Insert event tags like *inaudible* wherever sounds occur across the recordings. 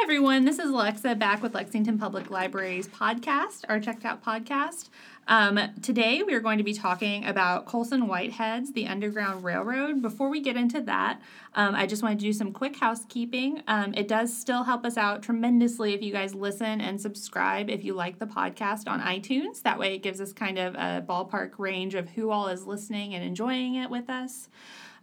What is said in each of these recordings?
everyone. This is Alexa back with Lexington Public Library's podcast, our Checked Out podcast. Um, today, we are going to be talking about Colson Whitehead's The Underground Railroad. Before we get into that, um, I just want to do some quick housekeeping. Um, it does still help us out tremendously if you guys listen and subscribe if you like the podcast on iTunes. That way, it gives us kind of a ballpark range of who all is listening and enjoying it with us.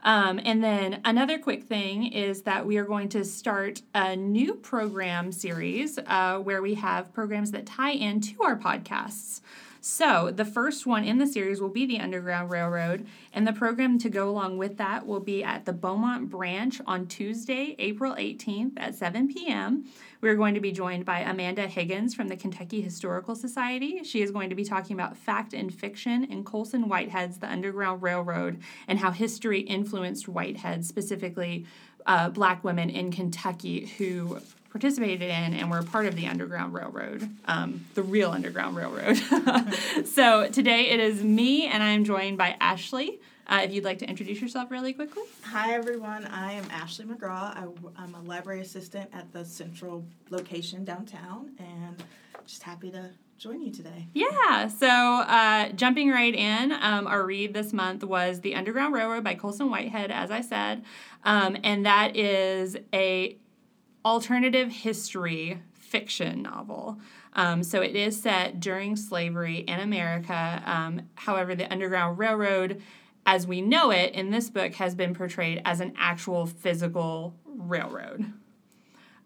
Um, and then another quick thing is that we are going to start a new program series uh, where we have programs that tie into our podcasts. So, the first one in the series will be the Underground Railroad, and the program to go along with that will be at the Beaumont Branch on Tuesday, April 18th at 7 p.m. We're going to be joined by Amanda Higgins from the Kentucky Historical Society. She is going to be talking about fact and fiction and Colson Whitehead's The Underground Railroad and how history influenced Whitehead, specifically uh, black women in Kentucky who participated in and were part of the Underground Railroad, um, the real Underground Railroad. *laughs* so today it is me, and I'm joined by Ashley. Uh, if you'd like to introduce yourself really quickly. Hi, everyone. I am Ashley McGraw. I, am a library assistant at the central location downtown, and just happy to join you today. Yeah, so uh, jumping right in, um, our read this month was The Underground Railroad by Colson Whitehead, as I said, um, and that is a alternative history fiction novel. Um, so it is set during slavery in America. Um, however, the Underground Railroad, as we know it in this book, has been portrayed as an actual physical railroad.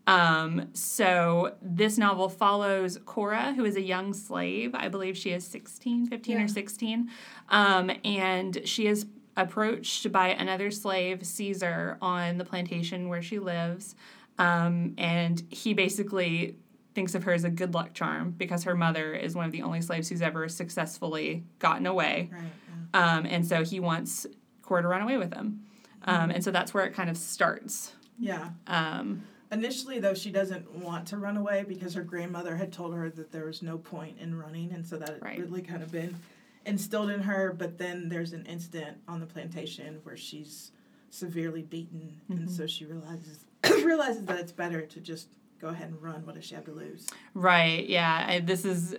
Um, so this novel follows Cora, who is a young slave. I believe she is 16, 15 yeah. or 16. Um, and she is approached by another slave, Caesar, on the plantation where she lives. Um, and he basically thinks of her as a good luck charm because her mother is one of the only slaves who's ever successfully gotten away. Right. Um, and so he wants Cora to run away with him. Um. And so that's where it kind of starts. Yeah. Um, Initially, though, she doesn't want to run away because her grandmother had told her that there was no point in running. And so that right. really kind of been instilled in her. But then there's an incident on the plantation where she's severely beaten. Mm-hmm. And so she realizes *coughs* realizes that it's better to just go ahead and run. What does she have to lose? Right. Yeah. I, this is.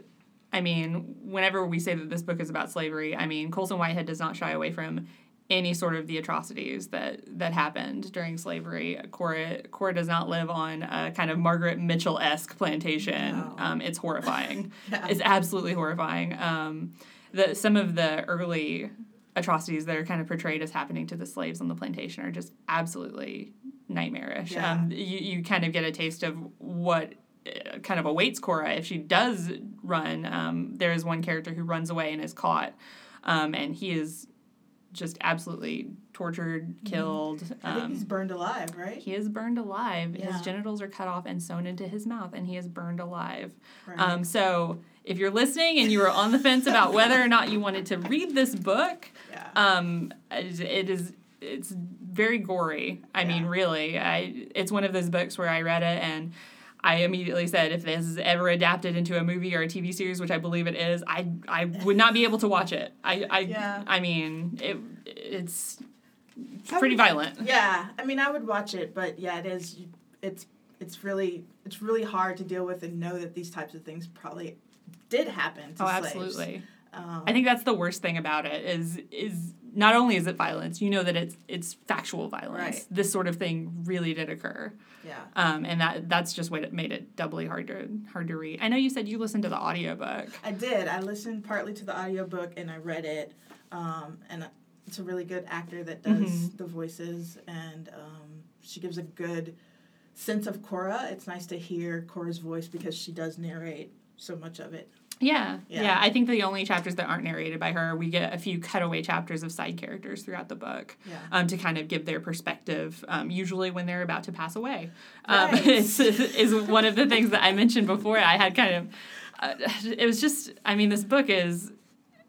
I mean, whenever we say that this book is about slavery, I mean, Colson Whitehead does not shy away from any sort of the atrocities that that happened during slavery. Cora Cora does not live on a kind of Margaret Mitchell esque plantation. No. Um, it's horrifying. *laughs* yeah. It's absolutely horrifying. Um, the some of the early atrocities that are kind of portrayed as happening to the slaves on the plantation are just absolutely nightmarish. Yeah. Um, you, you kind of get a taste of what uh, kind of awaits Cora if she does run. Um, there is one character who runs away and is caught, um, and he is just absolutely tortured, mm-hmm. killed. Um, he's burned alive, right? He is burned alive. Yeah. His genitals are cut off and sewn into his mouth, and he is burned alive. Right. Um, so if you're listening and you were on the fence about *laughs* whether or not you wanted to read this book, yeah. um, it is it's very gory. I yeah. mean, really, I it's one of those books where I read it and I immediately said if this is ever adapted into a movie or a TV series, which I believe it is, I I would not be able to watch it. I I yeah. I mean, it it's pretty violent. Yeah, I mean, I would watch it, but yeah, it is. It's it's really it's really hard to deal with and know that these types of things probably did happen to oh, slaves. absolutely. Um, I think that's the worst thing about it is is not only is it violence, you know that it's it's factual violence. Right. This sort of thing really did occur. Yeah. Um, and that that's just what it made it doubly hard to hard to read. I know you said you listened to the audiobook. I did. I listened partly to the audiobook and I read it. Um, and it's a really good actor that does mm-hmm. the voices and um, she gives a good sense of Cora. It's nice to hear Cora's voice because she does narrate so much of it. Yeah, yeah, yeah. I think the only chapters that aren't narrated by her, we get a few cutaway chapters of side characters throughout the book yeah. um, to kind of give their perspective, um, usually when they're about to pass away. Um, is, *laughs* is one of the things that I mentioned before. I had kind of, uh, it was just, I mean, this book is,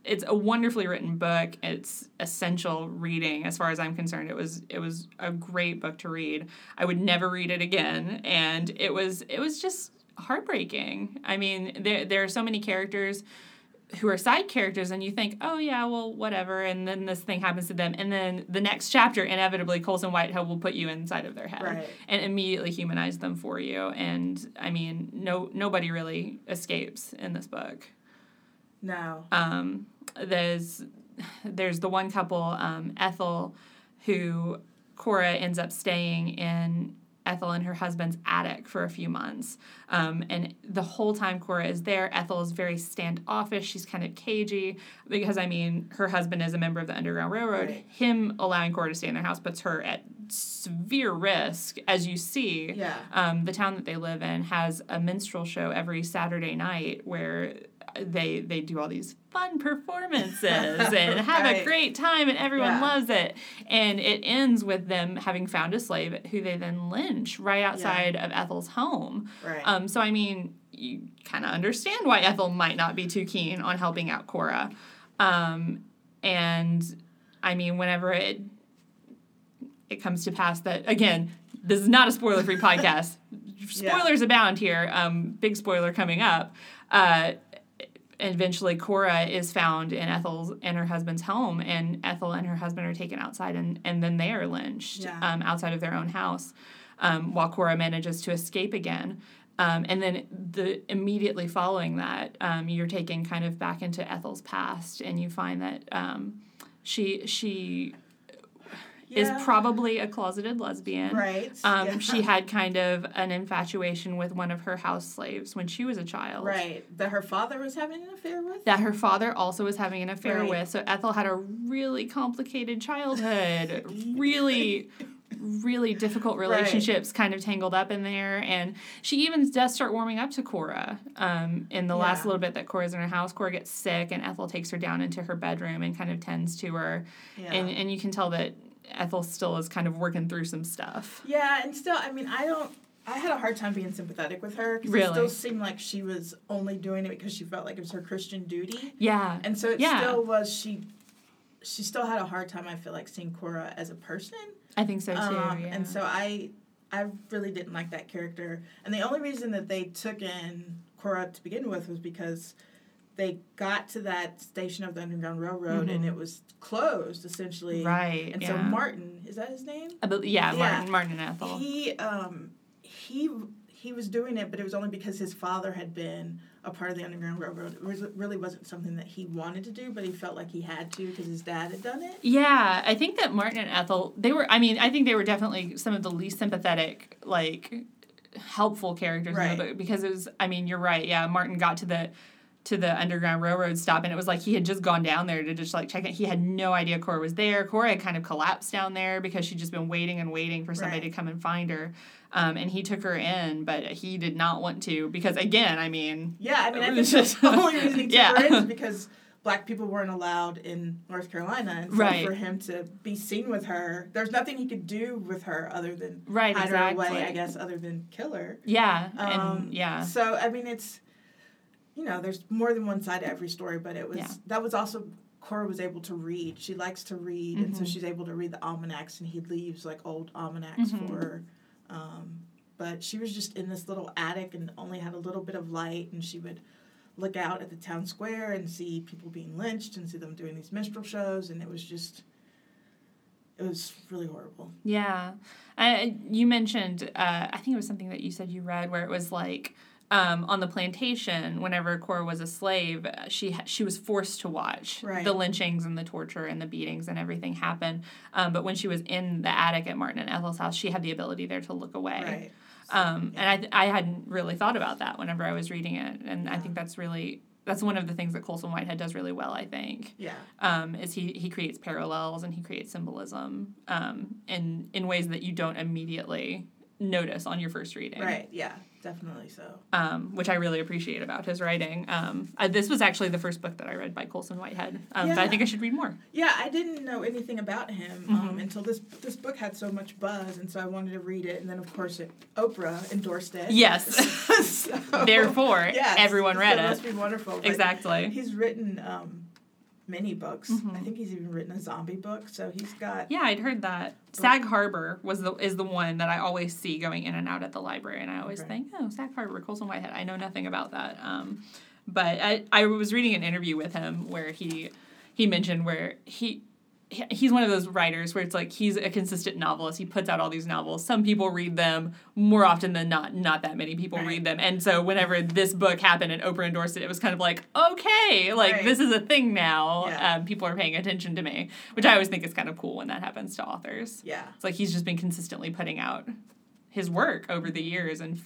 it's a wonderfully written book. It's essential reading as far as I'm concerned. It was it was a great book to read. I would never read it again, and it was it was just heartbreaking. I mean, there there are so many characters who are side characters and you think, oh yeah, well whatever, and then this thing happens to them, and then the next chapter inevitably Colson Whitehead will put you inside of their head right. and immediately humanize them for you. And I mean, no nobody really escapes in this book. No. Um, there's there's the one couple, um, Ethel, who Cora ends up staying in Ethel and her husband's attic for a few months. Um, and the whole time Cora is there, Ethel is very standoffish. She's kind of cagey because, I mean, her husband is a member of the Underground Railroad. Right. Him allowing Cora to stay in their house puts her at severe risk, as you see. Yeah. Um, the town that they live in has a minstrel show every Saturday night where they they do all these fun performances *laughs* and have right. a great time and everyone yeah. loves it and it ends with them having found a slave who they then lynch right outside yeah. of ethel's home right. um, so i mean you kind of understand why ethel might not be too keen on helping out cora um, and i mean whenever it it comes to pass that again this is not a spoiler free *laughs* podcast spoilers yeah. abound here um, big spoiler coming up uh, eventually Cora is found in Ethel's and her husband's home, and Ethel and her husband are taken outside, and, and then they are lynched yeah. um, outside of their own house, um, while Cora manages to escape again. Um, and then the immediately following that, um, you're taken kind of back into Ethel's past, and you find that um, she she yeah. is probably a closeted lesbian. Right. Um, yeah. She had kind of an infatuation with one of her house slaves when she was a child. Right. That her father was having an affair with? That her father also was having an affair right. with. So Ethel had a really complicated childhood. *laughs* really. really difficult relationships right. kind of tangled up in there and she even does start warming up to cora um, in the yeah. last little bit that cora's in her house cora gets sick and ethel takes her down into her bedroom and kind of tends to her yeah. and, and you can tell that Ethel still is kind of working through some stuff. Yeah, and still, I mean, I don't. I had a hard time being sympathetic with her because really? it still seemed like she was only doing it because she felt like it was her Christian duty. Yeah, and so it yeah. still was she. She still had a hard time. I feel like seeing Cora as a person. I think so too. Um, yeah. And so I, I really didn't like that character. And the only reason that they took in Cora to begin with was because they got to that station of the Underground Railroad mm-hmm. and it was closed essentially. Right. And yeah. so Martin, is that his name? I believe, yeah, yeah, Martin, Martin and Ethel. He um he he was doing it, but it was only because his father had been a part of the Underground Railroad. It was, really wasn't something that he wanted to do, but he felt like he had to because his dad had done it. Yeah, I think that Martin and Ethel, they were. I mean, I think they were definitely some of the least sympathetic, like helpful characters right. in the book because it was. I mean, you're right. Yeah, Martin got to the to the Underground Railroad stop, and it was like he had just gone down there to just like check it. He had no idea Cora was there. Cora had kind of collapsed down there because she'd just been waiting and waiting for somebody right. to come and find her. Um, and he took her in, but he did not want to because, again, I mean, yeah, I mean, I think just, the only reason he *laughs* took yeah. her in is *laughs* because black people weren't allowed in North Carolina, and so right. for him to be seen with her, there's nothing he could do with her other than right, hide exactly. her away, I guess, other than kill her. Yeah, um, and yeah. So I mean, it's you know, there's more than one side to every story, but it was yeah. that was also Cora was able to read. She likes to read, mm-hmm. and so mm-hmm. she's able to read the almanacs, and he leaves like old almanacs mm-hmm. for her. Um, but she was just in this little attic and only had a little bit of light, and she would look out at the town square and see people being lynched and see them doing these minstrel shows, and it was just it was really horrible. Yeah, you mentioned uh, I think it was something that you said you read where it was like um, on the plantation, whenever Cora was a slave, she she was forced to watch right. the lynchings and the torture and the beatings and everything happen. Um, but when she was in the attic at Martin and Ethel's house, she had the ability there to look away. Right. Um, yeah. And I I hadn't really thought about that whenever I was reading it, and yeah. I think that's really that's one of the things that Colson Whitehead does really well. I think. Yeah. Um, is he he creates parallels and he creates symbolism um, in in ways that you don't immediately notice on your first reading. Right. Yeah. Definitely so. Um, which I really appreciate about his writing. Um, I, this was actually the first book that I read by Colson Whitehead. Um, yeah. I think I should read more. Yeah, I didn't know anything about him um, mm-hmm. until this this book had so much buzz, and so I wanted to read it. And then, of course, it, Oprah endorsed it. Yes. *laughs* so, *laughs* Therefore, yes, everyone read so it. Must be wonderful. exactly. He's written um, many books. Mm-hmm. I think he's even written a zombie book. So he's got. Yeah, I'd heard that. Sag Harbor was the is the one that I always see going in and out at the library, and I always okay. think, oh, Sag Harbor, Colson Whitehead. I know nothing about that. Um, But I, I was reading an interview with him where he he mentioned where he he's one of those writers where it's like he's a consistent novelist. He puts out all these novels. Some people read them more often than not. Not that many people right. read them. And so whenever this book happened and Oprah endorsed it, it was kind of like, okay, like right. this is a thing now. Yeah. Um, people are paying attention to me, which I always think is kind of cool when that happens to authors. Yeah, it's like he's just been consistently putting out his work over the years and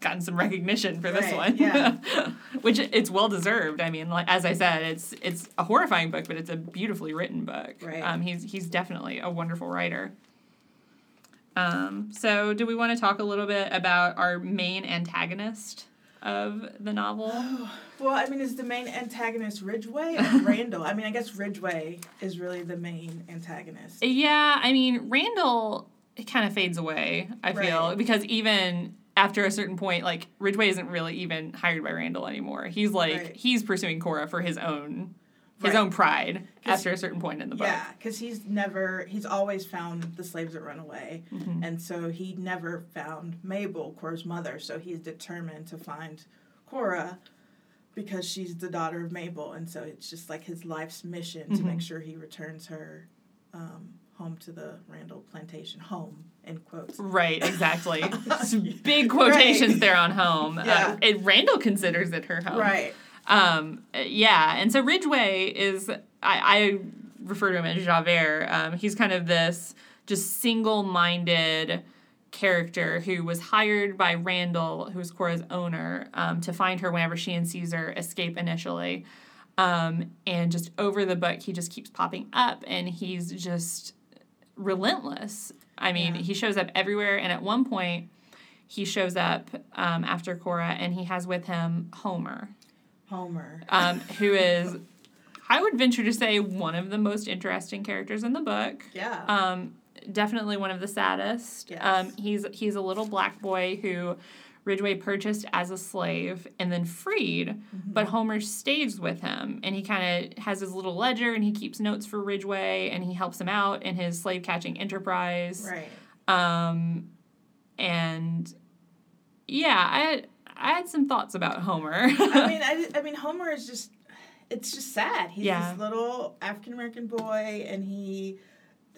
gotten some recognition for this one. Yeah. *laughs* Which it's well deserved. I mean, like as I said, it's it's a horrifying book, but it's a beautifully written book. Right. Um, he's he's definitely a wonderful writer. Um, so do we want to talk a little bit about our main antagonist of the novel? *sighs* well, I mean, is the main antagonist ridgeway or *laughs* Randall? I mean, I guess ridgeway is really the main antagonist. Yeah, I mean, Randall it kind of fades away, I feel, right. because even after a certain point, like Ridgeway isn't really even hired by Randall anymore. He's like right. he's pursuing Cora for his own his right. own pride after a certain point in the book. Yeah, because he's never he's always found the slaves that run away, mm-hmm. and so he never found Mabel, Cora's mother. So he's determined to find Cora because she's the daughter of Mabel, and so it's just like his life's mission mm-hmm. to make sure he returns her um, home to the Randall plantation home in quotes. Right, exactly. *laughs* Big quotations right. there on home. Yeah. Uh, it, Randall considers it her home. Right. Um, yeah, and so Ridgeway is I, I refer to him as Javert. Um, he's kind of this just single-minded character who was hired by Randall, who was Cora's owner, um, to find her whenever she and Caesar escape initially. Um, and just over the book, he just keeps popping up, and he's just relentless. I mean, yeah. he shows up everywhere, and at one point, he shows up um, after Cora, and he has with him Homer. Homer. Um, who is, I would venture to say, one of the most interesting characters in the book. Yeah. Um, definitely one of the saddest. Yes. Um, he's he's a little black boy who Ridgeway purchased as a slave and then freed, mm-hmm. but Homer stays with him and he kind of has his little ledger and he keeps notes for Ridgeway and he helps him out in his slave catching enterprise. Right. Um, and yeah, I I had some thoughts about Homer. I mean, I, *laughs* I mean, Homer is just it's just sad. He's yeah. this little African American boy and he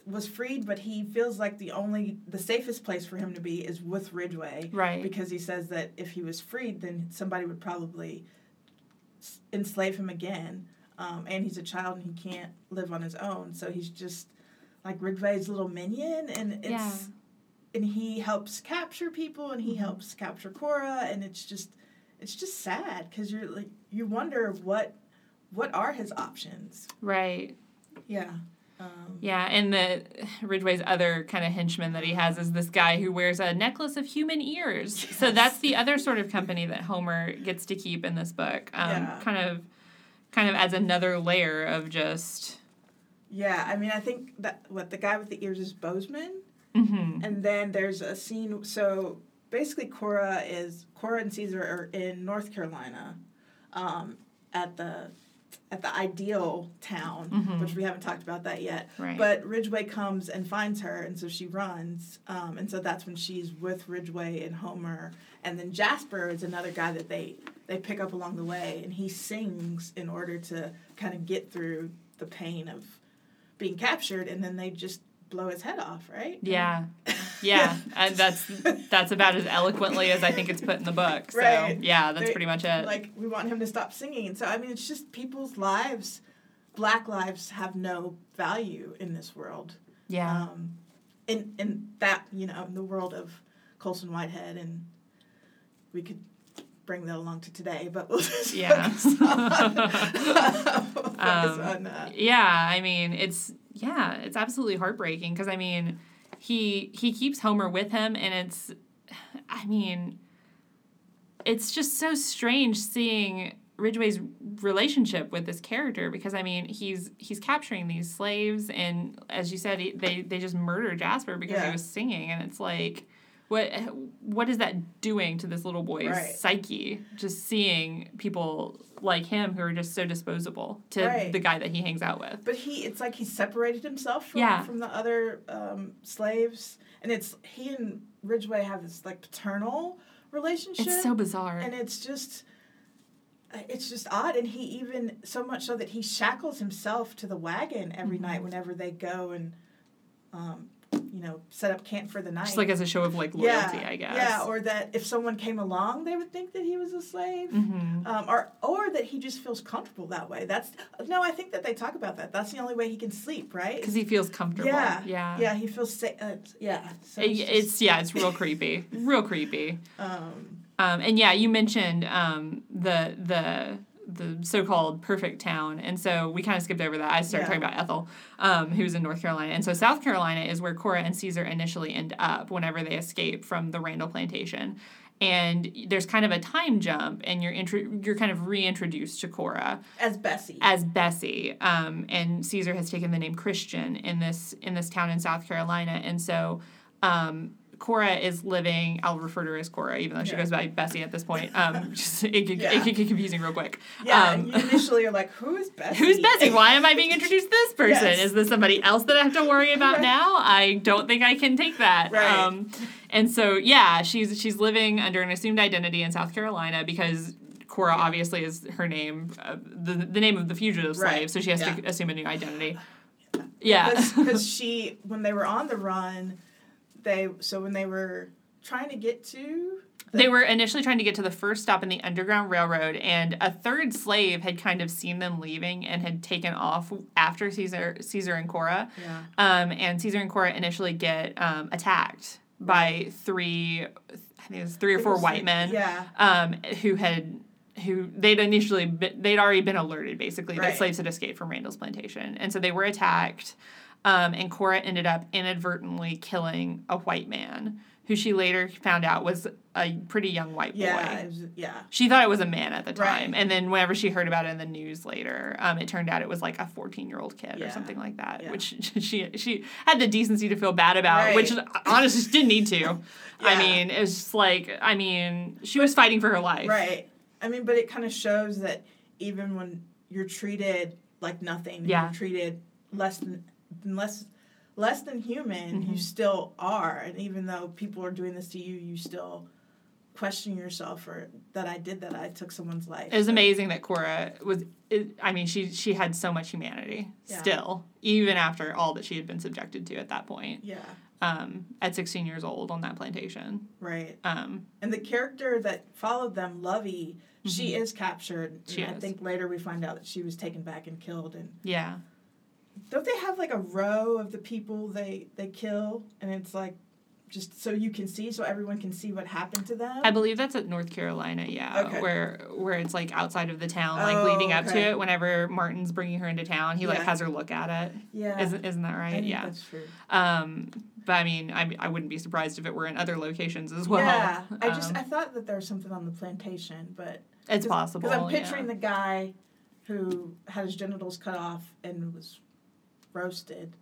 was freed, but he feels like the only the safest place for him to be is with Ridgeway, right? Because he says that if he was freed, then somebody would probably enslave him again. Um, and he's a child and he can't live on his own, so he's just like Ridgeway's little minion, and it's yeah. and he helps capture people and he mm-hmm. helps capture Cora, and it's just it's just sad because you're like you wonder what what are his options, right? Yeah. Um, yeah, and the Ridgeway's other kind of henchman that he has is this guy who wears a necklace of human ears. Yes. *laughs* So that's the other sort of company that Homer gets to keep in this book. Um, yeah. Kind of, kind of adds another layer of just. Yeah, I mean, I think that what the guy with the ears is Boseman, mm-hmm. and then there's a scene. So basically, Cora is Cora and Caesar are in North Carolina, um, at the at the ideal town, mm-hmm. which we haven't talked about that yet. Right. But Ridgeway comes and finds her, and so she runs, um, and so that's when she's with Ridgeway and Homer, and then Jasper is another guy that they they pick up along the way, and he sings in order to kind of get through the pain of being captured, and then they just blow his head off, right? Yeah, yeah. and that's that's about as eloquently as I think it's put in the book. So right. yeah, that's they, pretty much it. Like we want him to stop singing. So I mean, it's just people's lives. Black lives have no value in this world. Yeah. Um, in in that you know in the world of Colson Whitehead and we could bring that along to today, but we'll just yeah. focus on, *laughs* focus um, on that. Yeah, I mean it's yeah, it's absolutely heartbreaking because I mean, he he keeps Homer with him, and it's, I mean, it's just so strange seeing Ridgeway's relationship with this character because I mean he's he's capturing these slaves and as you said he, they they just murder Jasper because yeah. he was singing and it's like what what is that doing to this little boy's right. psyche just seeing people like him who are just so disposable to right. the guy that he hangs out with but he it's like he separated himself from, yeah. from the other um, slaves and it's he and ridgeway have this like paternal relationship it's so bizarre and it's just it's just odd and he even so much so that he shackles himself to the wagon every mm-hmm. night whenever they go and um, you know, set up camp for the night. Just like as a show of like loyalty, yeah, I guess. Yeah, or that if someone came along, they would think that he was a slave, mm-hmm. um, or or that he just feels comfortable that way. That's no, I think that they talk about that. That's the only way he can sleep, right? Because he feels comfortable. Yeah, yeah, yeah. He feels safe. Uh, yeah, so it's, it, it's yeah, it's real creepy, real creepy. *laughs* Um, um, and yeah, you mentioned um, the the the so-called perfect town. And so we kind of skipped over that. I started yeah. talking about ethel um, who's in north carolina. And so south carolina is where cora and caesar initially end up whenever they escape from the randall plantation. And there's kind of a time jump and you're intro- you're kind of reintroduced to cora. As bessie. As bessie. Um, and caesar has taken the name christian in this in this town in south carolina. And so um, Cora is living. I'll refer to her as Cora, even though she yeah. goes by Bessie at this point. Um, *laughs* just, it, could, yeah. it could get confusing real quick. Yeah, um, initially you're like, who is Bessie? *laughs* Who's Bessie? Why am I being *laughs* introduced to this person? Yes. Is this somebody else that I have to worry about right. now? I don't think I can take that. Right. Um, and so yeah, she's she's living under an assumed identity in South Carolina because Cora obviously is her name, uh, the the name of the fugitive slave, right. so she has yeah. to assume a new identity. Yeah, because she when they were on the run they so when they were trying to get to the, they were initially trying to get to the first stop in the underground railroad and a third slave had kind of seen them leaving and had taken off after caesar caesar and cora yeah. um, and caesar and cora initially get um, attacked by three i think it was three or four white men yeah. um, who had who they'd initially been, they'd already been alerted basically right. that slaves had escaped from randall's plantation and so they were attacked um, and Cora ended up inadvertently killing a white man who she later found out was a pretty young white boy. Yeah, was, yeah. She thought it was a man at the time, right. and then whenever she heard about it in the news later, um, it turned out it was like a fourteen-year-old kid yeah. or something like that, yeah. which *laughs* she she had the decency to feel bad about, right. which *laughs* honestly she didn't need to. yeah. I mean, it's just like I mean, she was fighting for her life. Right. I mean, but it kind of shows that even when you're treated like nothing, yeah. you're treated less than less less than human mm-hmm. you still are and even though people are doing this to you you still question yourself or that I did that I took someone's life. It was so. amazing that Cora was it, I mean she she had so much humanity yeah. still even after all that she had been subjected to at that point. Yeah. Um, at 16 years old on that plantation. Right. Um, and the character that followed them, Lovey, mm-hmm. she is captured. She is. I think later we find out that she was taken back and killed and Yeah don't they have like a row of the people they they kill and it's like just so you can see so everyone can see what happened to them i believe that's at north carolina yeah okay. where where it's like outside of the town like oh, leading up okay. to it whenever martin's bringing her into town he yeah. like has her look at it yeah isn't, isn't that right yeah that's true um but i mean I, I wouldn't be surprised if it were in other locations as well yeah i just um, i thought that there was something on the plantation but it's possible because i'm picturing yeah. the guy who had his genitals cut off and was roasted.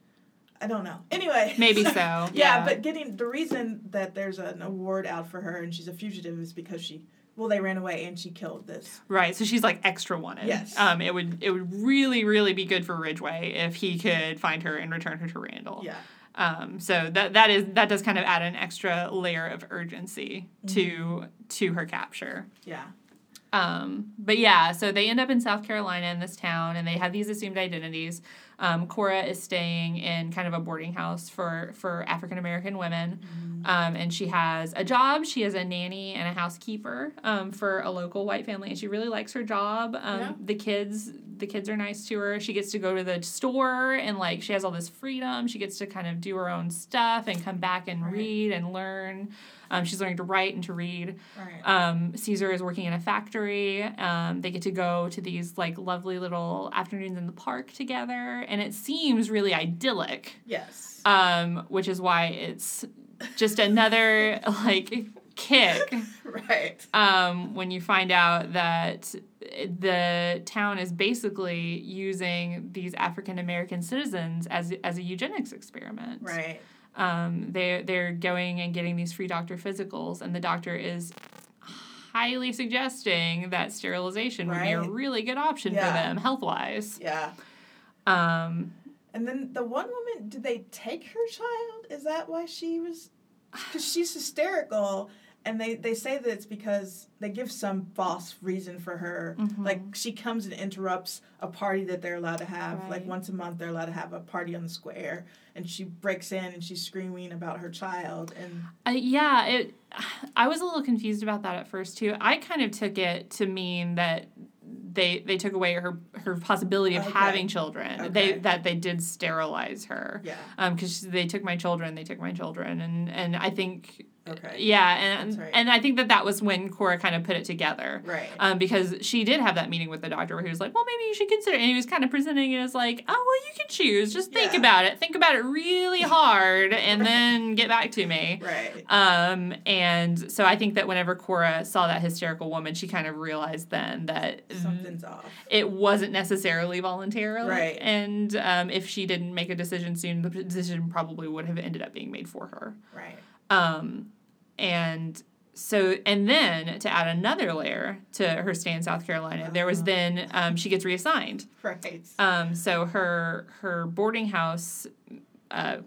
I don't know. Anyway. Maybe *laughs* so. yeah, yeah, but getting the reason that there's an award out for her and she's a fugitive is because she well they ran away and she killed this. Right. So she's like extra wanted. Yes. Um it would it would really really be good for Ridgeway if he could find her and return her to Randall. Yeah. Um, so that that is that does kind of add an extra layer of urgency mm-hmm. to to her capture. Yeah. Um, but yeah, so they end up in South Carolina in this town, and they have these assumed identities. Um, Cora is staying in kind of a boarding house for for African American women, mm-hmm. um, and she has a job. She is a nanny and a housekeeper um, for a local white family, and she really likes her job. Um, yeah. The kids the kids are nice to her. She gets to go to the store and like she has all this freedom. She gets to kind of do her own stuff and come back and right. read and learn. Um, she's learning to write and to read. Right. Um, Caesar is working in a factory. Um, they get to go to these like lovely little afternoons in the park together, and it seems really idyllic. Yes. Um, which is why it's just another *laughs* like kick. right. Um, when you find out that the town is basically using these African American citizens as as a eugenics experiment. Right. Um, they they're going and getting these free doctor physicals, and the doctor is highly suggesting that sterilization right. would be a really good option yeah. for them health wise. Yeah. Um, and then the one woman, did they take her child? Is that why she was? Because she's hysterical and they they say that it's because they give some false reason for her. Mm-hmm. Like she comes and interrupts a party that they're allowed to have. Right. Like once a month, they're allowed to have a party on the square, and she breaks in and she's screaming about her child. And uh, yeah, it. *sighs* I was a little confused about that at first too. I kind of took it to mean that they they took away her her possibility of okay. having children. Okay. They that they did sterilize her. Yeah. Um, because they took my children, they took my children, and and I think Okay. Yeah, and right. and I think that that was when Cora kind of put it together. Right. Um, because she did have that meeting with the doctor where he was like, well, maybe you should consider, and he was kind of presenting it as like, oh, well, you can choose. Just think yeah. about it. Think about it really hard, and right. *laughs* then get back to me. Right. Um, and so I think that whenever Cora saw that hysterical woman, she kind of realized then that something's off. It wasn't necessarily voluntarily. Right. And um, if she didn't make a decision soon, the decision probably would have ended up being made for her. Right. Um, and so and then to add another layer to her stay in South Carolina, there was uh-huh. then um, she gets reassigned. Right. Um, so her her boarding house uh,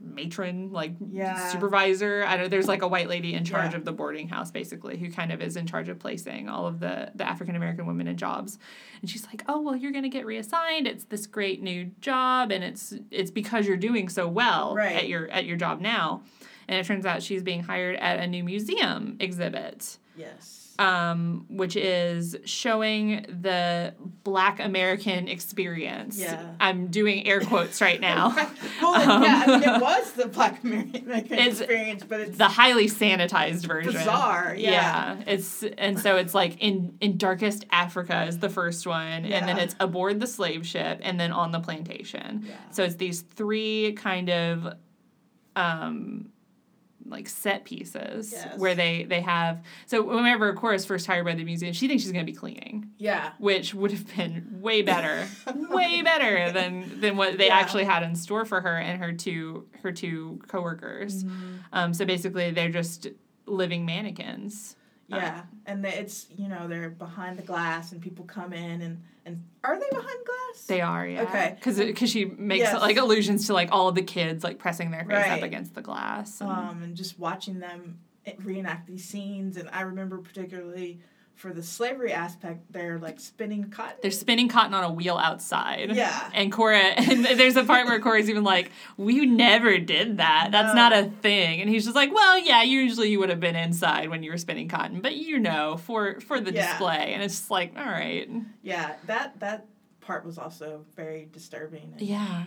matron, like yeah. supervisor. I don't. Know, there's like a white lady in charge yeah. of the boarding house, basically, who kind of is in charge of placing all of the the African American women in jobs. And she's like, "Oh well, you're gonna get reassigned. It's this great new job, and it's it's because you're doing so well right. at your at your job now." And it turns out she's being hired at a new museum exhibit. Yes. Um, which is showing the Black American experience. Yeah. I'm doing air quotes right *laughs* now. well, um, yeah, I mean, it *laughs* was the Black American experience, but it's the highly sanitized version. Bizarre, yeah. Yeah, it's and so it's like in in darkest Africa is the first one, yeah. and then it's aboard the slave ship, and then on the plantation. Yeah. So it's these three kind of um like set pieces yes. where they they have so whenever Cora's first hired by the museum, she thinks she's gonna be cleaning. Yeah. Which would have been way better. *laughs* way better than than what they yeah. actually had in store for her and her two her two coworkers. Mm-hmm. Um, so basically they're just living mannequins. Yeah. Um, and they, it's you know, they're behind the glass and people come in and and are they behind glass? They are, yeah. Okay. Because because she makes yes. like allusions to like all of the kids like pressing their face right. up against the glass. And... Um, and just watching them reenact these scenes, and I remember particularly for the slavery aspect, they're like spinning cotton. They're spinning cotton on a wheel outside. Yeah. And Cora, *laughs* and there's a part where Cora's even like, "We never did that. That's no. not a thing." And he's just like, "Well, yeah, usually you would have been inside when you were spinning cotton, but you know, for for the yeah. display." And it's just like, all right. Yeah, that that part was also very disturbing. yeah.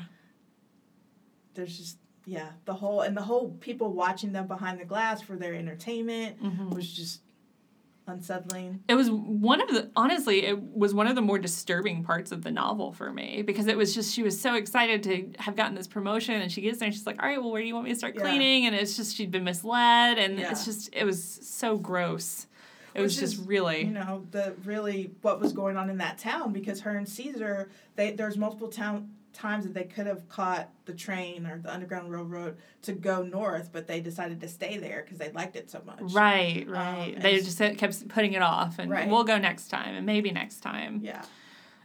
There's just yeah the whole and the whole people watching them behind the glass for their entertainment mm-hmm. was just unsettling. It was one of the honestly, it was one of the more disturbing parts of the novel for me because it was just she was so excited to have gotten this promotion and she gets there and she's like, "All right, well, where do you want me to start cleaning?" Yeah. And it's just she'd been misled and yeah. it's just it was so gross. It Which was just is, really you know the really what was going on in that town because her and Caesar they there's multiple town times that they could have caught the train or the underground railroad to go north, but they decided to stay there because they liked it so much. Right, right. Um, they just kept putting it off, and right. we'll go next time, and maybe next time. Yeah.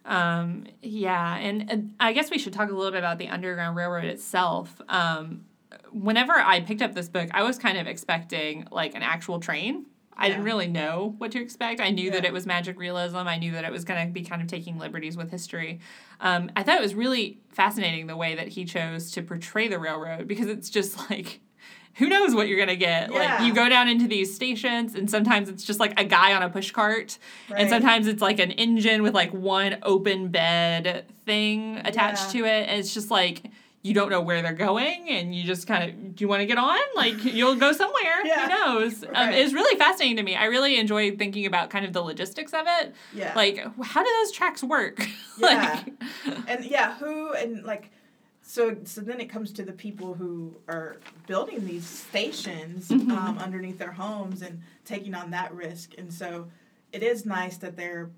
Um, yeah, and, and I guess we should talk a little bit about the Underground Railroad itself. Um, whenever I picked up this book, I was kind of expecting like an actual train I didn't really know what to expect. I knew yeah. that it was magic realism. I knew that it was going to be kind of taking liberties with history. Um, I thought it was really fascinating the way that he chose to portray the railroad because it's just like *laughs* who knows what you're gonna get. Yeah. Like you go down into these stations and sometimes it's just like a guy on a push cart. Right. And sometimes it's like an engine with like one open bed thing attached yeah. to it. And it's just like you don't know where they're going and you just kind of do you want to get on? Like *laughs* you'll go somewhere yeah. who knows? Um, right. um, it's really fascinating to me. I really enjoy thinking about kind of the logistics of it. Yeah. Like how do those tracks work? *laughs* Yeah. And yeah who and like so so then it comes to the people who are building these stations mm-hmm. um, underneath their homes and taking on that risk. And so it is nice that they're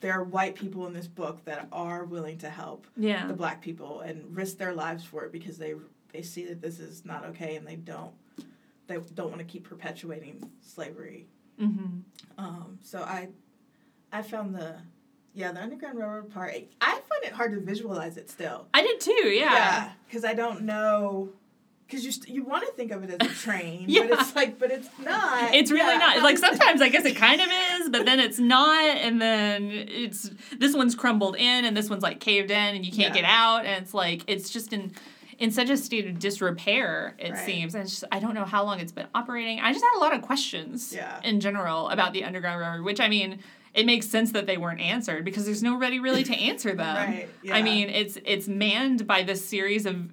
there are white people in this book that are willing to help yeah. the black people and risk their lives for it because they they see that this is not okay and they don't they don't want to keep perpetuating slavery. Mm-hmm. Um, so I I found the yeah the Underground Railroad part. I find it hard to visualize it still. I did too. Yeah. Yeah, because I don't know because you st- you want to think of it as a *laughs* train, yeah. but it's like, but it's not. It's really yeah. not. Like *laughs* sometimes I guess it kind of is, but then it's not, and then it's this one's crumbled in, and this one's like caved in, and you can't yeah. get out, and it's like it's just in in such a state of disrepair it right. seems and just, i don't know how long it's been operating i just had a lot of questions yeah. in general about the underground railroad which i mean it makes sense that they weren't answered because there's nobody really to answer them *laughs* right, yeah. i mean it's it's manned by this series of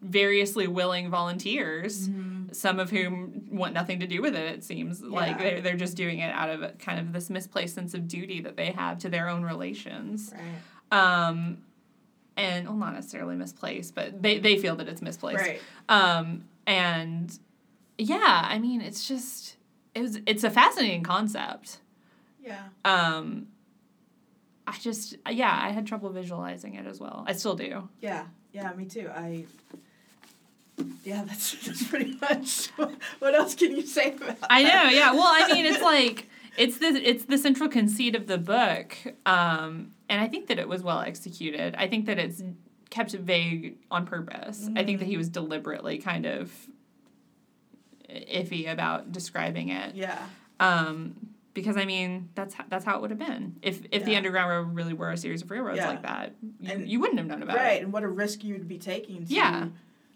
variously willing volunteers, mm-hmm. some of whom want nothing to do with it, it seems. Yeah. Like they're, they're just doing it out of kind of this misplaced sense of duty that they have to their own relations. Right. Um, and, well, not necessarily misplaced, but they, they feel that it's misplaced. Right. Um, and yeah, I mean, it's just, it was, it's a fascinating concept. Yeah. Um, I just, yeah, I had trouble visualizing it as well. I still do. Yeah. Yeah, me too. I yeah, *laughs* that's that's pretty much. *laughs* what else can you say about? I know. Yeah. Well, I mean, it's *laughs* like it's the it's the central conceit of the book, um, and I think that it was well executed. I think that it's kept vague on purpose. Mm-hmm. I think that he mm-hmm. was deliberately kind of iffy about describing it. Yeah. Um, because I mean that's that's how it would have been if if yeah. the Underground Railroad really were a series of railroads yeah. like that. You, and you wouldn't have known about right, it. Right, and what a risk you would be taking. To, yeah.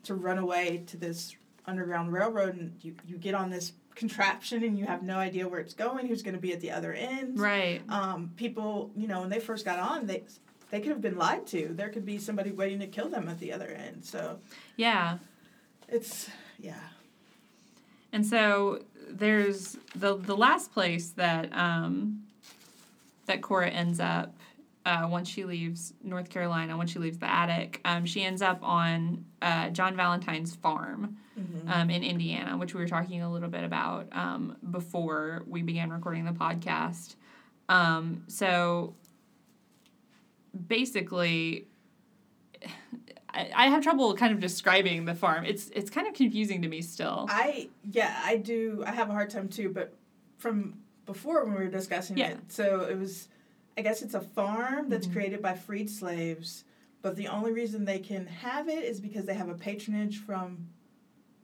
To run away to this Underground Railroad and you you get on this *laughs* contraption and you have no idea where it's going, who's going to be at the other end. Right. Um, people, you know, when they first got on, they they could have been lied to. There could be somebody waiting to kill them at the other end. So. Yeah. It's yeah. And so there's the the last place that um, that Cora ends up uh, once she leaves North Carolina, once she leaves the attic, um, she ends up on uh, John Valentine's farm mm-hmm. um, in Indiana, which we were talking a little bit about um, before we began recording the podcast. Um, so basically, I, I have trouble kind of describing the farm. It's it's kind of confusing to me still. I yeah, I do. I have a hard time too, but from before when we were discussing yeah. it, so it was I guess it's a farm that's mm-hmm. created by freed slaves, but the only reason they can have it is because they have a patronage from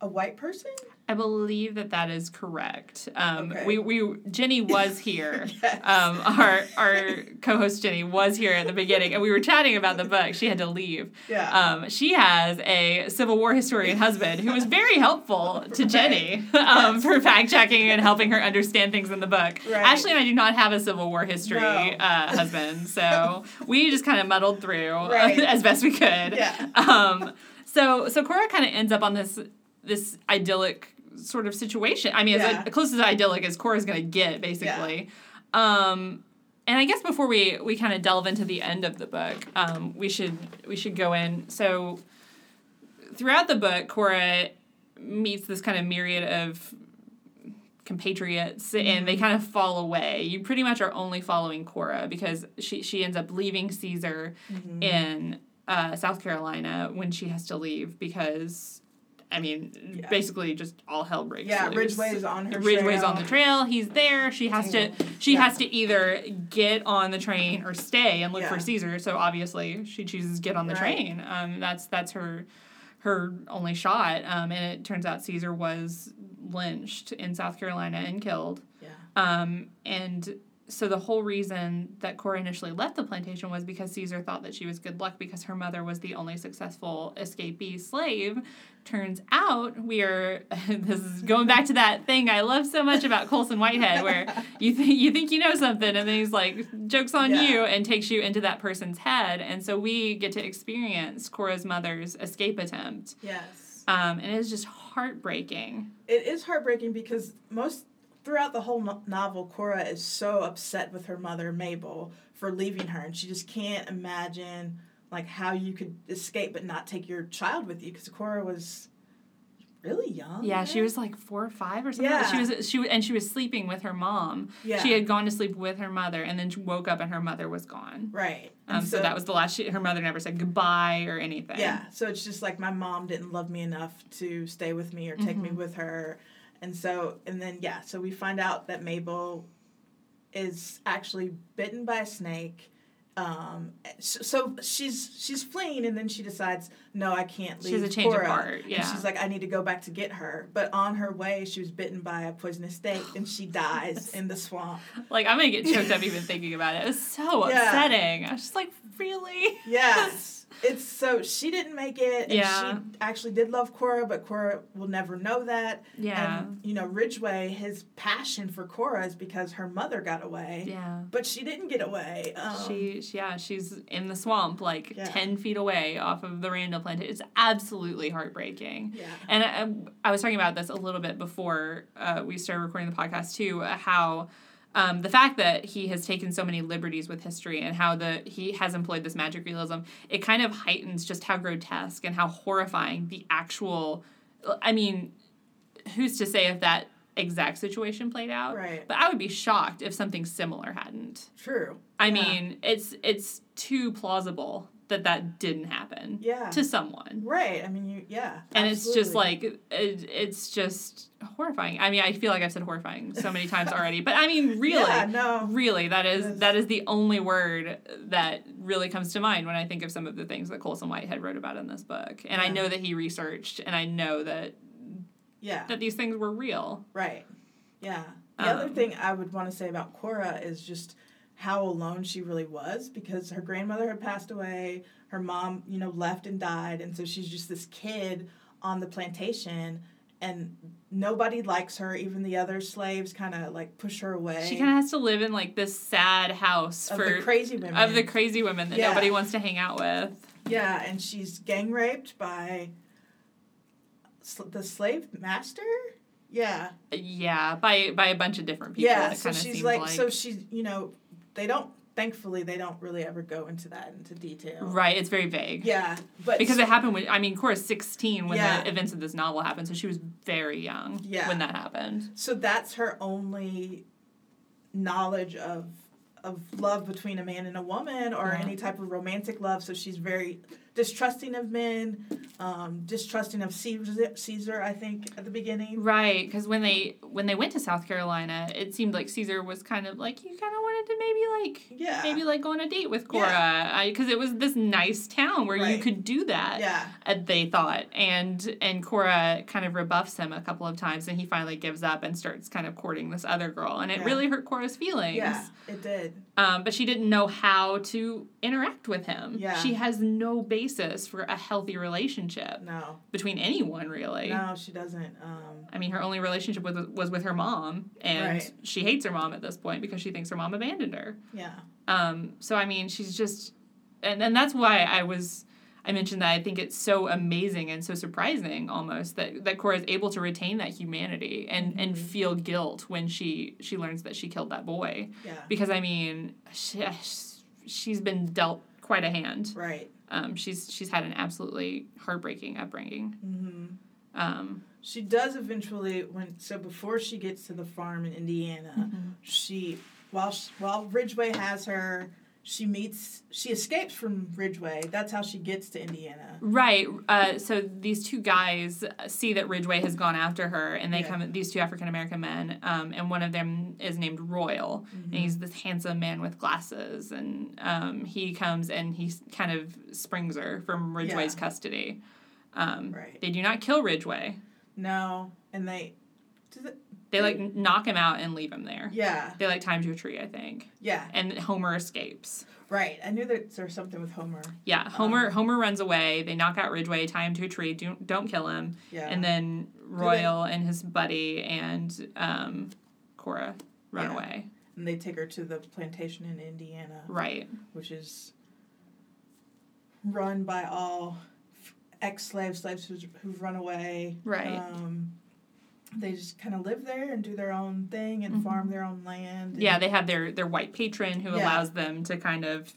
a white person? I believe that that is correct. Um, okay. We we Jenny was here. *laughs* yes. um, our our co-host Jenny was here at the beginning, and we were chatting about the book. She had to leave. Yeah. Um, she has a Civil War historian husband who was very helpful to right. Jenny um, yes. for fact checking and helping her understand things in the book. Right. Ashley and I do not have a Civil War history no. uh, husband, so *laughs* we just kind of muddled through right. as best we could. Yeah. Um, so so Cora kind of ends up on this this idyllic sort of situation. I mean, yeah. as close as idyllic as Cora's going to get, basically. Yeah. Um, and I guess before we we kind of delve into the end of the book, um, we should we should go in. So throughout the book, Cora meets this kind of myriad of compatriots mm-hmm. and they mm-hmm. kind of fall away. You pretty much are only following Cora because she she ends up leaving Caesar mm-hmm. in uh, South Carolina when she has to leave because I mean, yeah. basically just all hell breaks yeah, loose. Ridgeway's on her Ridgeway's trail. on the trail. He's there. She has to she yeah. has to either get on the train or stay and look yeah. for Caesar. So obviously she chooses get on the right. train. Um, that's that's her her only shot. Um, and it turns out Caesar was lynched in South Carolina and killed. Yeah. Um, and so the whole reason that Cora initially left the plantation was because Caesar thought that she was good luck because her mother was the only successful escapee slave. Turns out we are *laughs* this is going back to that thing I love so much about Colson Whitehead where *laughs* you think you think you know something and then he's like jokes on yeah. you and takes you into that person's head and so we get to experience Cora's mother's escape attempt. Yes. Um, and it is just heartbreaking. It is heartbreaking because most throughout the whole no- novel, Cora is so upset with her mother, Mabel, for leaving her, and she just can't imagine like how you could escape but not take your child with you because Cora was really young. Yeah, right? she was like four or five or something. Yeah. She was she and she was sleeping with her mom. Yeah. She had gone to sleep with her mother and then she woke up and her mother was gone. Right. Um. So, so, that was the last. She, her mother never said goodbye or anything. Yeah. So it's just like my mom didn't love me enough to stay with me or take mm-hmm. me with her and so, and then, yeah, so we find out that Mabel is actually bitten by a snake. um, so she's she's fleeing, and then she decides, no, I can't leave. She's a change Cora. of heart. Yeah. And she's like, I need to go back to get her. But on her way, she was bitten by a poisonous snake, and she dies *laughs* in the swamp. Like I'm gonna get choked up *laughs* even thinking about it. It was so yeah. upsetting. I was just like, really? Yes *laughs* it's so she didn't make it. yeah. She actually did love Cora, but Cora will never know that. Yeah. And, you know, Ridgeway, his passion for Cora is because her mother got away. Yeah. But she didn't get away. Um, she, yeah, she's in the swamp, like yeah. 10 feet away off of the Randall plantation. It's absolutely heartbreaking. Yeah. And I, I was talking about this a little bit before uh, we started recording the podcast, too, uh, how um, the fact that he has taken so many liberties with history and how the he has employed this magic realism, it kind of heightens just how grotesque and how horrifying the actual. I mean, who's to say if that exact situation played out? Right. But I would be shocked if something similar hadn't. True. I yeah. mean, it's it's too plausible that that didn't happen yeah to someone right i mean you yeah and absolutely. it's just like it, it's just horrifying. I mean i feel like i've said horrifying so many times already but i mean *laughs* really yeah, no. really that is that is the only word that really comes to mind when i think of some of the things that colson whitehead wrote about in this book. And yeah. i know that he researched and i know that yeah. that these things were real. Right. Yeah. The um, other thing i would want to say about cora is just how alone she really was because her grandmother had passed away, her mom, you know, left and died, and so she's just this kid on the plantation and nobody likes her even the other slaves kind of like push her away. She kind of has to live in like this sad house of for the crazy women. of the crazy women that yeah. nobody wants to hang out with. Yeah and she's gang raped by sl- the slave master? Yeah. Uh, yeah by by a bunch of different people yeah so she's like, like so she's you know they don't thankfully they don't really ever go into that into detail. Right, it's very vague. Yeah, but because it happened when I mean, Cora's sixteen when yeah. the events of this novel happened, so she was very young yeah. when that happened. So that's her only knowledge of of love between a man and a woman or yeah. any type of romantic love. So she's very distrusting of men, um, distrusting of Caesar, Caesar. I think at the beginning. Right, because when they when they went to South Carolina, it seemed like Caesar was kind of like you kind of wanted to maybe like yeah maybe like go on a date with Cora because yeah. it was this nice town where right. you could do that. Yeah, uh, they thought, and and Cora kind of rebuffs him a couple of times, and he finally gives up and starts kind of courting this other girl, and it yeah. really hurt Cora's feelings. Yeah, it did. Um, but she didn't know how to interact with him. Yeah, she has no base basis for a healthy relationship. No. Between anyone, really. No, she doesn't. Um, I mean, her only relationship with, was with her mom, and right. she hates her mom at this point because she thinks her mom abandoned her. Yeah. Um, so, I mean, she's just. And, and that's why I was. I mentioned that I think it's so amazing and so surprising almost that, that Cora is able to retain that humanity and, mm-hmm. and feel guilt when she she learns that she killed that boy. Yeah. Because I mean, she, she's been dealt quite a hand. Right. Um, she's she's had an absolutely heartbreaking upbringing. Mm-hmm. Um, she does eventually when so before she gets to the farm in Indiana, mm-hmm. she while she, while Ridgeway has her she meets she escapes from ridgeway that's how she gets to indiana right uh, so these two guys see that ridgeway has gone after her and they yeah. come these two african american men um, and one of them is named royal mm-hmm. and he's this handsome man with glasses and um, he comes and he kind of springs her from ridgeway's yeah. custody um, right. they do not kill ridgeway no and they they like knock him out and leave him there. Yeah. They like time to a tree, I think. Yeah. And Homer escapes. Right. I knew that there was something with Homer. Yeah. Homer um, Homer runs away. They knock out Ridgeway, tie him to a tree. Don't don't kill him. Yeah. And then Royal they, and his buddy and um, Cora run yeah. away. And they take her to the plantation in Indiana. Right. Which is run by all ex slaves, slaves who've, who've run away. Right. Um, they just kind of live there and do their own thing and mm-hmm. farm their own land. yeah, they have their their white patron who yeah. allows them to kind of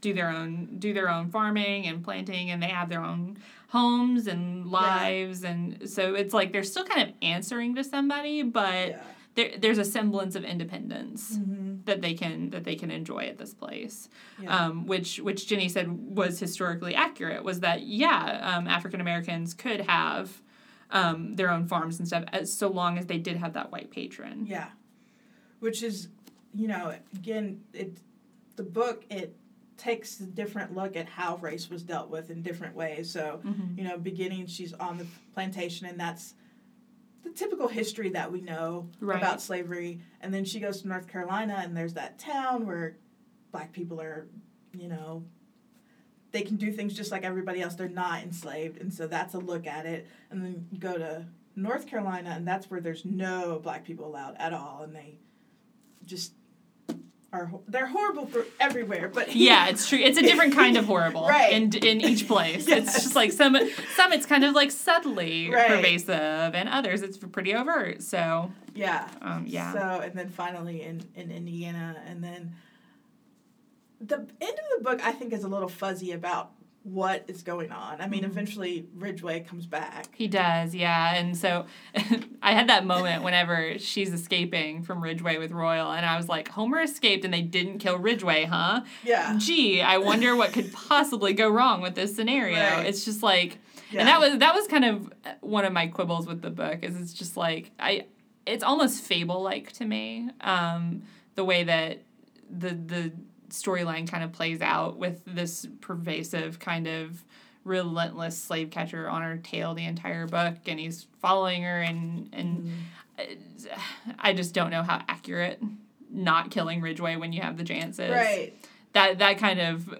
do their own do their own farming and planting and they have their own homes and lives yeah. and so it's like they're still kind of answering to somebody but yeah. there, there's a semblance of independence mm-hmm. that they can that they can enjoy at this place um, which which Jenny said was historically accurate was that yeah um, African Americans could have um, their own farms and stuff, as so long as they did have that white patron. Yeah, which is, you know, again, it the book it takes a different look at how race was dealt with in different ways. So, mm-hmm. you know, beginning she's on the plantation and that's the typical history that we know right. about slavery. And then she goes to North Carolina and there's that town where black people are, you know, they can do things just like everybody else. They're not enslaved. And so that's a look at it. And then you go to North Carolina and that's where there's no black people allowed at all. And they just are they're horrible for everywhere but *laughs* yeah it's true it's a different kind of horrible *laughs* right in, in each place yes. it's just like some some it's kind of like subtly right. pervasive and others it's pretty overt so yeah um, yeah so and then finally in in indiana and then the end of the book i think is a little fuzzy about what is going on. I mean, mm-hmm. eventually Ridgeway comes back. He does, yeah. And so *laughs* I had that moment whenever she's escaping from Ridgeway with Royal, and I was like, Homer escaped and they didn't kill Ridgeway, huh? Yeah. Gee, I wonder what could possibly go wrong with this scenario. Right. It's just like, yeah. and that was that was kind of one of my quibbles with the book. Is it's just like I, it's almost fable like to me, um, the way that the the storyline kind of plays out with this pervasive kind of relentless slave catcher on her tail the entire book and he's following her and and mm. I just don't know how accurate not killing Ridgeway when you have the chances. Right. That that kind of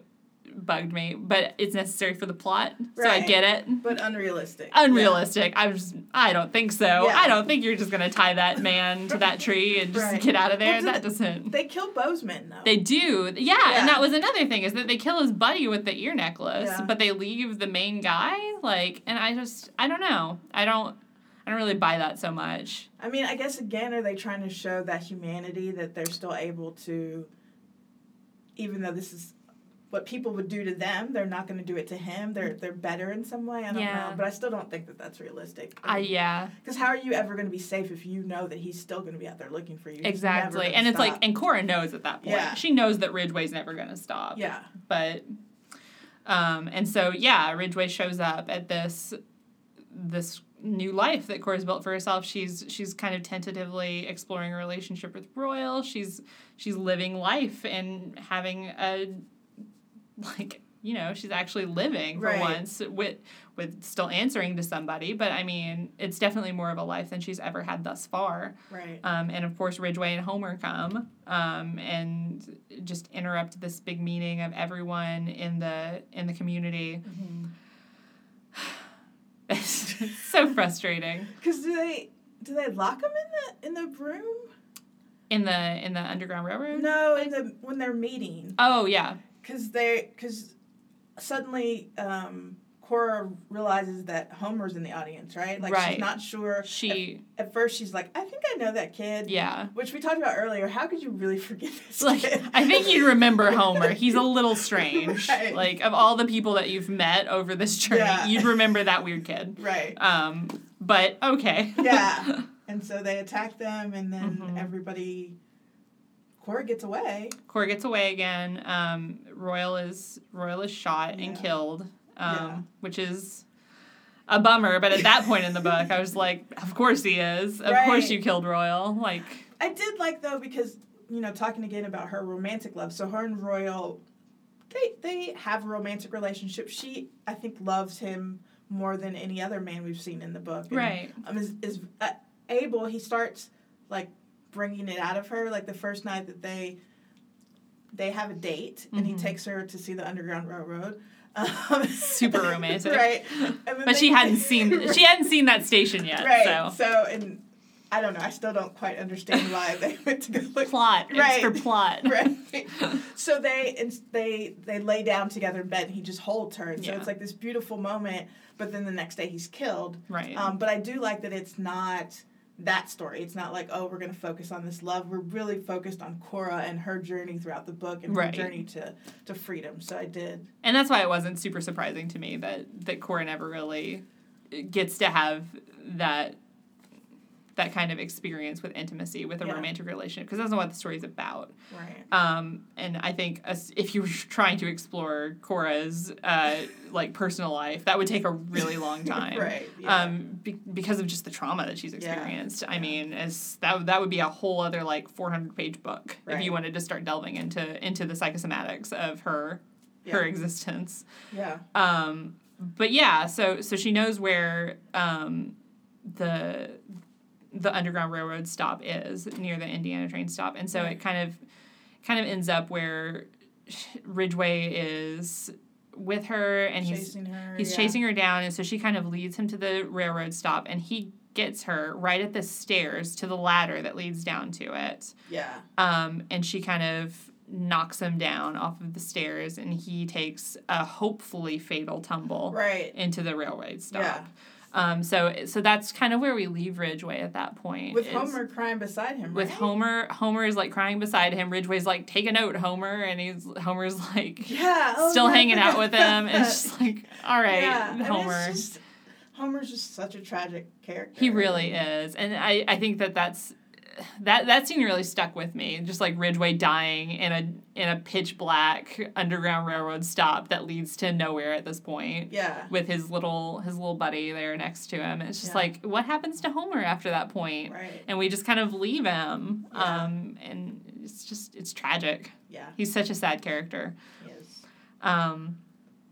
bugged me, but it's necessary for the plot, right. so I get it. But unrealistic. Unrealistic. Yeah. I just I don't think so. Yeah. I don't think you're just gonna tie that man to that tree and just right. get out of there. Well, that doesn't. They kill Boseman though. They do. Yeah, yeah, and that was another thing is that they kill his buddy with the ear necklace, but they leave the main guy. Like, and I just I don't know. I don't. I don't really buy that so much. I mean, I guess again, are they trying to show that humanity that they're still able to, even though this is what people would do to them, they're not going to do it to him. They're they're better in some way. I don't yeah. know, but I still don't think that that's realistic. I mean, yeah. Because how are you ever going to be safe if you know that he's still going to be out there looking for you? Exactly, and it's like, and Cora knows at that point. Yeah. She knows that Ridgeway's never going to stop. Yeah. But, um, and so yeah, Ridgeway shows up at this, this new life that Cora's built for herself. She's she's kind of tentatively exploring a relationship with Royal. She's she's living life and having a like you know she's actually living for right. once with with still answering to somebody but i mean it's definitely more of a life than she's ever had thus far. Right. Um, and of course ridgeway and homer come um, and just interrupt this big meeting of everyone in the in the community. Mm-hmm. *sighs* it's, so frustrating. *laughs* Because do they do they lock them in the in the room? In the in the underground railroad no in the when they're meeting. Oh yeah because they because suddenly um, Cora realizes that Homer's in the audience, right? Like right. she's not sure. She at, at, first she's like, I think I know that kid. Yeah. Which we talked about earlier. How could you really *laughs* forget this like, kid? I think you'd remember *laughs* Homer. He's a little strange. *laughs* right. Like of all the people that you've met over this journey, yeah. you'd remember that weird kid. Right. Um. But okay. yeah. And so they attack them, and then mm-hmm. everybody Cora gets away. Cora gets away again. Um, Royal is Royal is shot yeah. and killed, um, yeah. which is a bummer. But at that point in the book, I was like, of course he is. Of right. course you killed Royal. Like I did like though because you know talking again about her romantic love. So her and Royal, they they have a romantic relationship. She I think loves him more than any other man we've seen in the book. And, right. Um, is is uh, able. He starts like bringing it out of her. Like the first night that they they have a date and mm-hmm. he takes her to see the Underground Railroad. Um, *laughs* Super romantic, *laughs* right? But she hadn't seen *laughs* right. she hadn't seen that station yet, right? So, so and I don't know. I still don't quite understand why they went to go look. Plot, right? It's for plot, right? so they they they lay down together in bed. and He just holds her, and so yeah. it's like this beautiful moment. But then the next day he's killed. Right. Um, but I do like that it's not that story. It's not like, oh, we're going to focus on this love. We're really focused on Cora and her journey throughout the book and right. her journey to, to freedom. So I did. And that's why it wasn't super surprising to me that, that Cora never really gets to have that that kind of experience with intimacy with a yeah. romantic relationship because that's not what the story is about. Right. Um, and I think if you were *laughs* trying to explore Cora's uh, like personal life, that would take a really long *laughs* time. right. Yeah. Um, be- because of just the trauma that she's experienced. Yeah. I mean, as that that would be a whole other like four hundred page book right. if you wanted to start delving into into the psychosomatics of her her existence. Yeah. Um, but yeah, so so she knows where um, the the Underground Railroad stop is near the Indiana train stop, and so it kind of kind of ends up where Ridgeway is with her and chasing he's her, he's yeah. chasing her down, and so she kind of leads him to the railroad stop, and he gets her right at the stairs to the ladder that leads down to it. Yeah. Um, and she kind of knocks him down off of the stairs, and he takes a hopefully fatal tumble right into the railroad stop. Yeah. Um, so so that's kind of where we leave Ridgeway at that point. With Homer crying beside him. With right? Homer, Homer is like crying beside him. Ridgeway's like, "Take a note, Homer," and he's Homer's like, yeah, oh, still hanging out with him. And it's just *laughs* like, all right, yeah, Homer. Just, Homer's just such a tragic character. He really is, and I I think that that's that that scene really stuck with me. Just like Ridgeway dying in a in a pitch black underground railroad stop that leads to nowhere at this point. Yeah. With his little his little buddy there next to him. It's just Yeah. like what happens to Homer after that point? Right. And we just kind of leave him. Yeah. Um and it's just it's tragic. Yeah. He's such a sad character. He is. Um,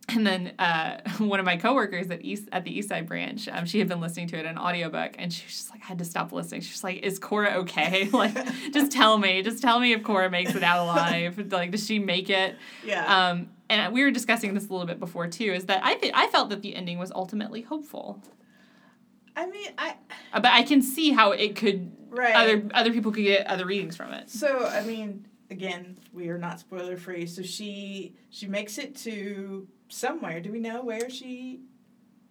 *laughs* and then uh, *laughs* one of my coworkers at East at the East Side branch, um, she had been listening to it in an audiobook, and she was just like, I had to stop listening. She's like, "Is Cora okay? *laughs* like, just tell me, just tell me if Cora makes it out alive. like, does she make it?" Yeah. Um, and we were discussing this a little bit before too. Is that I th- I felt that the ending was ultimately hopeful, I mean, I. Uh, but I can see how it could Right. other other people could get other readings from it. So I mean, again, we are not spoiler free. So she she makes it to somewhere. Do we know where she?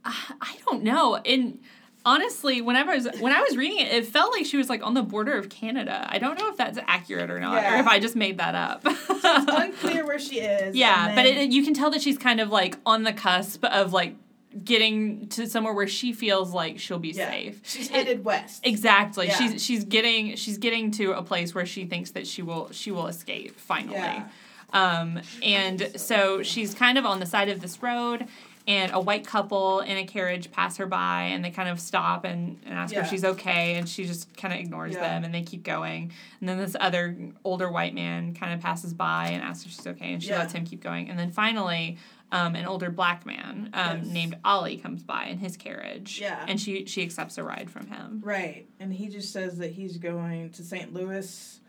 I I don't know. And honestly, whenever I was when I was reading it, it felt like she was like on the border of Canada. I don't know if that's accurate or not, or if I just made that up. It's unclear where she is. yeah, and but it, you can tell that she's kind of like on the cusp of like getting to somewhere where she feels like she'll be yeah. safe. She's It- headed west. Exactly. Yeah. She's she's getting she's getting to a place where she thinks that she will she will escape finally. Yeah. Um, and so she's kind of on the side of this road, and a white couple in a carriage pass her by, and they kind of stop and, and ask her if she's okay, and she just kind of ignores Yeah. them, and they keep going. And then this other older white man kind of passes by and asks if she's okay, and she Yeah. lets him keep going. And then finally, um, an older black man um, Yes. named Ollie comes by in his carriage, Yeah. and she she accepts a ride from him. Right, and he just says that he's going to St. Louis.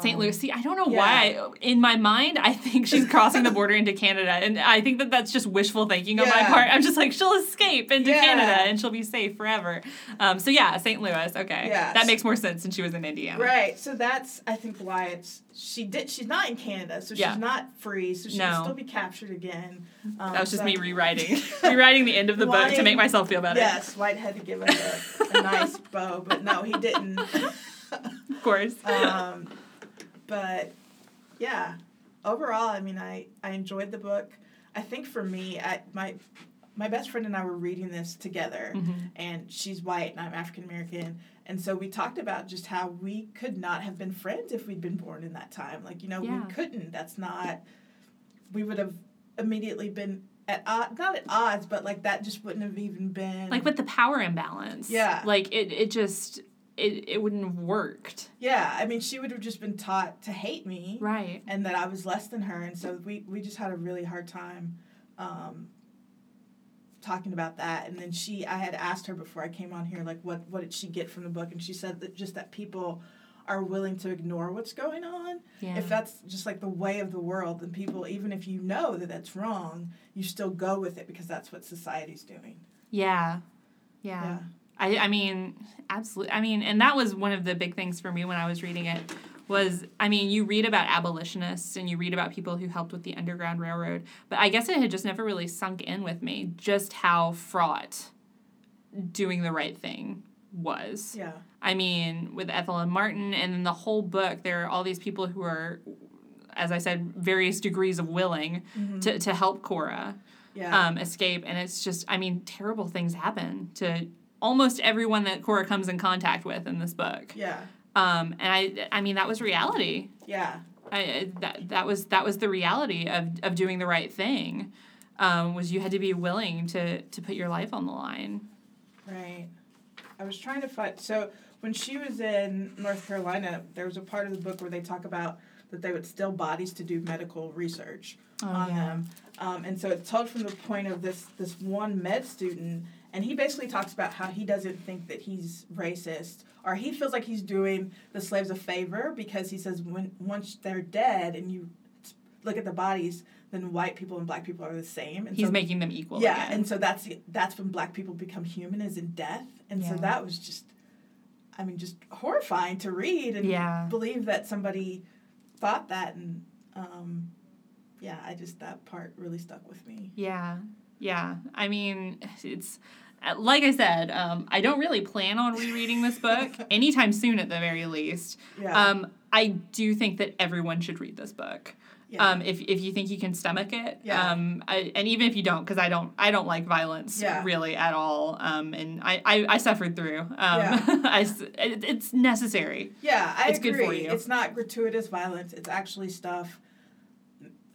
St. um, Louis. I don't know yeah. why. In my mind, I think she's *laughs* crossing the border into Canada, and I think that that's just wishful thinking on my part. I'm just like, she'll escape into Yeah. Canada and she'll be safe forever. Um, so yeah, St. Louis. Okay, Yeah. that makes more sense since she was in Indiana. Right, so that's I think why it's she did she's not in Canada, so she's Yeah. not free, so she No. can still be captured again. Um, That was just so- me rewriting, *laughs* rewriting the end of the book to make myself feel better. Yes, White had to give us a, a nice bow, but no, he didn't. *laughs* of course. um, but yeah, overall, I mean, I I enjoyed the book. I think for me, I my my best friend and I were reading this together, Mhm. and she's white and I'm African American, and so we talked about just how we could not have been friends if we'd been born in that time. Like you know, Yeah. we couldn't. That's not. We would have immediately been at odds, not at odds, but like that just wouldn't have even been Like with the power imbalance. Yeah. Like it, it just it, it wouldn't have worked. Yeah, I mean, she would have just been taught to hate me. Right. and that I was less than her, and so we we just had a really hard time um, talking about that. And then she, I had asked her before I came on here, like, what what did she get from the book, and she said that just that people are willing to ignore what's going on. Yeah. If that's just like the way of the world, then people, even if you know that that's wrong, you still go with it because that's what society's doing. Yeah. Yeah. I, I mean, absolutely. I mean, and that was one of the big things for me when I was reading it was, I mean, you read about abolitionists and you read about people who helped with the Underground Railroad, but I guess it had just never really sunk in with me just how fraught doing the right thing was. Yeah. I mean, with Ethel and Martin, and then the whole book, there are all these people who are, as I said, various degrees of willing to, to help Cora Yeah. um, escape. And it's just, I mean, terrible things happen to almost everyone that Cora comes in contact with in this book. Yeah. Um, and I, I mean, that was reality. Yeah. I, that that was that was the reality of, of doing the right thing, um, was you had to be willing to to put your life on the line. Right. I was trying to find so when she was in North Carolina, there was a part of the book where they talk about that they would steal bodies to do medical research oh, on yeah. them, um, and so it's told from the point of this this one med student, and he basically talks about how he doesn't think that he's racist or he feels like he's doing the slaves a favor because he says when once they're dead and you look at the bodies then white people and black people are the same and he's so, making them equal yeah again. and so that's that's when black people become human is in death and yeah. so that was just i mean just horrifying to read and yeah. believe that somebody thought that and um, yeah i just that part really stuck with me yeah yeah i mean it's like I said, um, I don't really plan on rereading this book *laughs* anytime soon, at the very least. Yeah. Um, I do think that everyone should read this book. Yeah. Um, if, if you think you can stomach it, yeah. um, I, and even if you don't, because I don't, I don't like violence yeah. really at all, um, and I, I, I suffered through. Um, yeah. *laughs* I, it, it's necessary. Yeah, I it's agree. good for you. It's not gratuitous violence. It's actually stuff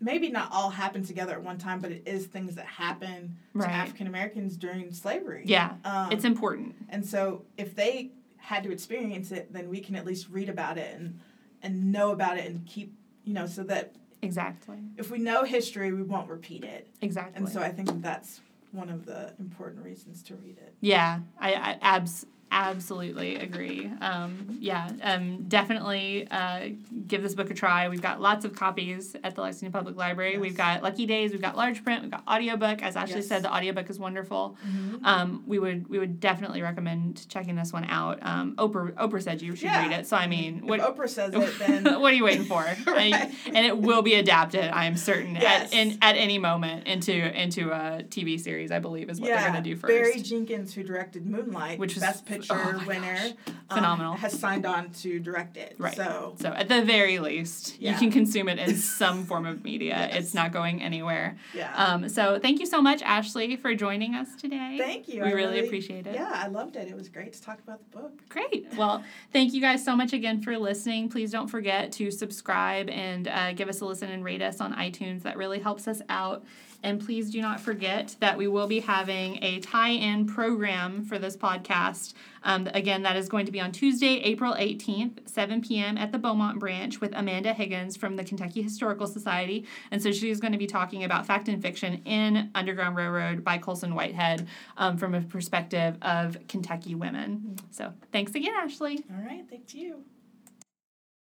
maybe not all happen together at one time, but it is things that happen right. to African Americans during slavery. Yeah, um, it's important. And so if they had to experience it, then we can at least read about it and and know about it and keep you know so that exactly if we know history, we won't repeat it. Exactly. And so I think that that's one of the important reasons to read it. Yeah, I, I abs Absolutely agree. Um, yeah, um, definitely uh, give this book a try. We've got lots of copies at the Lexington Public Library. Yes. We've got Lucky Days, we've got large print, we've got audiobook. As Ashley yes. said, the audiobook is wonderful. Mm-hmm. Um, we would we would definitely recommend checking this one out. Um, Oprah Oprah said you should yeah. read it, so I mean, what if Oprah says it, then *laughs* what are you waiting for? *laughs* right. I, and it will be adapted. I am certain yes. at in, at any moment into into a TV series. I believe is what yeah. they're going to do first. Barry Jenkins, who directed Moonlight, which was Best Picture oh winner, um, phenomenal, has signed on to direct it. Right. So, so at the very least, yeah. you can consume it in some *laughs* form of media. Yes. It's not going anywhere. Yeah. Um. So thank you so much, Ashley, for joining us today. Thank you. We really, really appreciate it. Yeah, I loved it. It was great to talk about the book. Great. Well, thank you guys so much again for listening. Please don't forget to subscribe and uh, give us a listen and rate us on iTunes. That really helps us out. And please do not forget that we will be having a tie in program for this podcast. Um, again, that is going to be on Tuesday, April 18th, 7 p.m. at the Beaumont branch with Amanda Higgins from the Kentucky Historical Society. And so she's going to be talking about fact and fiction in Underground Railroad by Colson Whitehead um, from a perspective of Kentucky women. So thanks again, Ashley. All right. thank you.